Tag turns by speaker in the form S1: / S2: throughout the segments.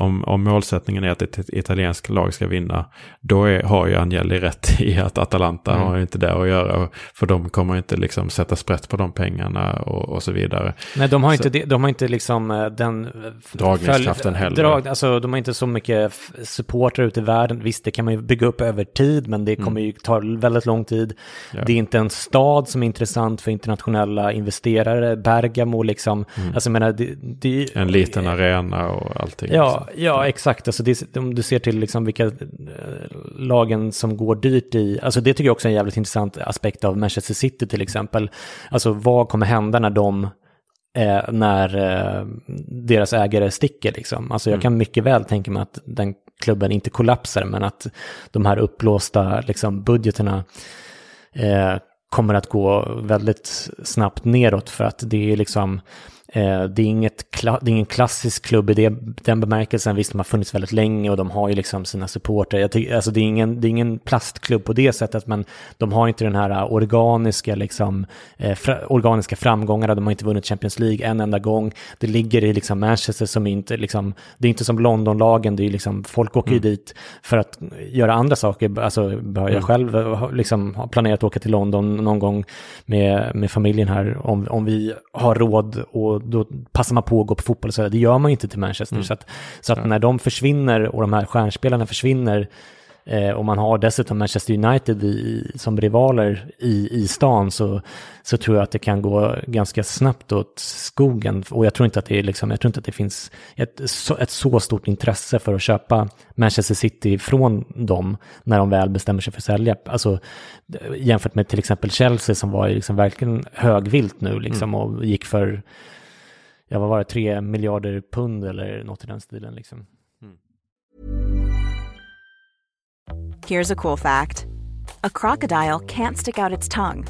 S1: Om, om målsättningen är att ett, italienskt lag ska vinna, då är, har ju Agnelli rätt i att Atalanta
S2: Mm.
S1: har inte där att göra. För de kommer inte liksom sätta sprätt på de pengarna och, och så vidare.
S2: Nej, de har
S1: Så-
S2: inte, de har inte liksom eh, den...
S1: Dragningskraften
S2: följ-
S1: heller.
S2: Drag, alltså, de har inte så mycket supportrar ute i världen. Visst, det kan man ju bygga upp över tid, men det kommer ju ta väldigt lång tid.
S1: Ja.
S2: Det är inte en stad som är intressant för internationella investerare. Bergamo liksom. Alltså, jag menar, det, det,
S1: En liten arena och allting.
S2: Ja,
S1: liksom.
S2: Ja exakt. Alltså det, om du ser till liksom vilka eh, lagen som går dyrt i, alltså det tycker jag också är en jävligt intressant aspekt av Manchester City till exempel. Alltså vad kommer hända när de, eh, när eh, deras ägare sticker liksom. Alltså jag kan mycket väl tänka mig att den klubben inte kollapsar, men att de här upplåsta liksom, budgeterna eh, kommer att gå väldigt snabbt neråt för att det är liksom det, är inget det är ingen klassisk klubb i det, den bemärkelsen. Visst, de har funnits väldigt länge och de har ju liksom sina supporter. Jag ty- alltså det, är ingen, det är ingen plastklubb på det sättet, men de har inte den här organiska, liksom, eh, fra- organiska framgångarna. De har inte vunnit Champions League en enda gång. Det ligger i liksom Manchester som inte, liksom, det är inte som Londonlagen. Det är liksom, folk åker ju dit för att göra andra saker. Alltså, jag själv har liksom, har planerat att åka till London någon gång med, med familjen här om, om vi har råd och då passar man på att gå på fotboll. Så det gör man ju inte till Manchester. Så att, så att när de försvinner och de här stjärnspelarna försvinner eh, och man har dessutom Manchester United i, som rivaler i, i stan så, så tror jag att det kan gå ganska snabbt åt skogen. Och jag tror inte att det, är liksom, jag tror inte att det finns ett, så, ett så stort intresse för att köpa Manchester City från dem när de väl bestämmer sig för att sälja. Alltså, jämfört med till exempel Chelsea som var liksom verkligen högvilt nu liksom, och gick för, ja vad var det, tre miljarder pund eller något i den stilen. Liksom.
S3: Here's a cool fact a crocodile can't stick out its tongue.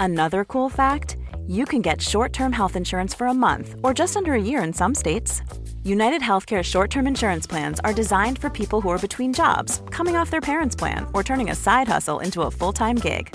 S3: Another cool fact you can get short term health insurance for a month or just under a year in some states. United Healthcare short term insurance plans are designed for people who are between jobs, coming off their parents' plan, or turning a side hustle into a full time gig.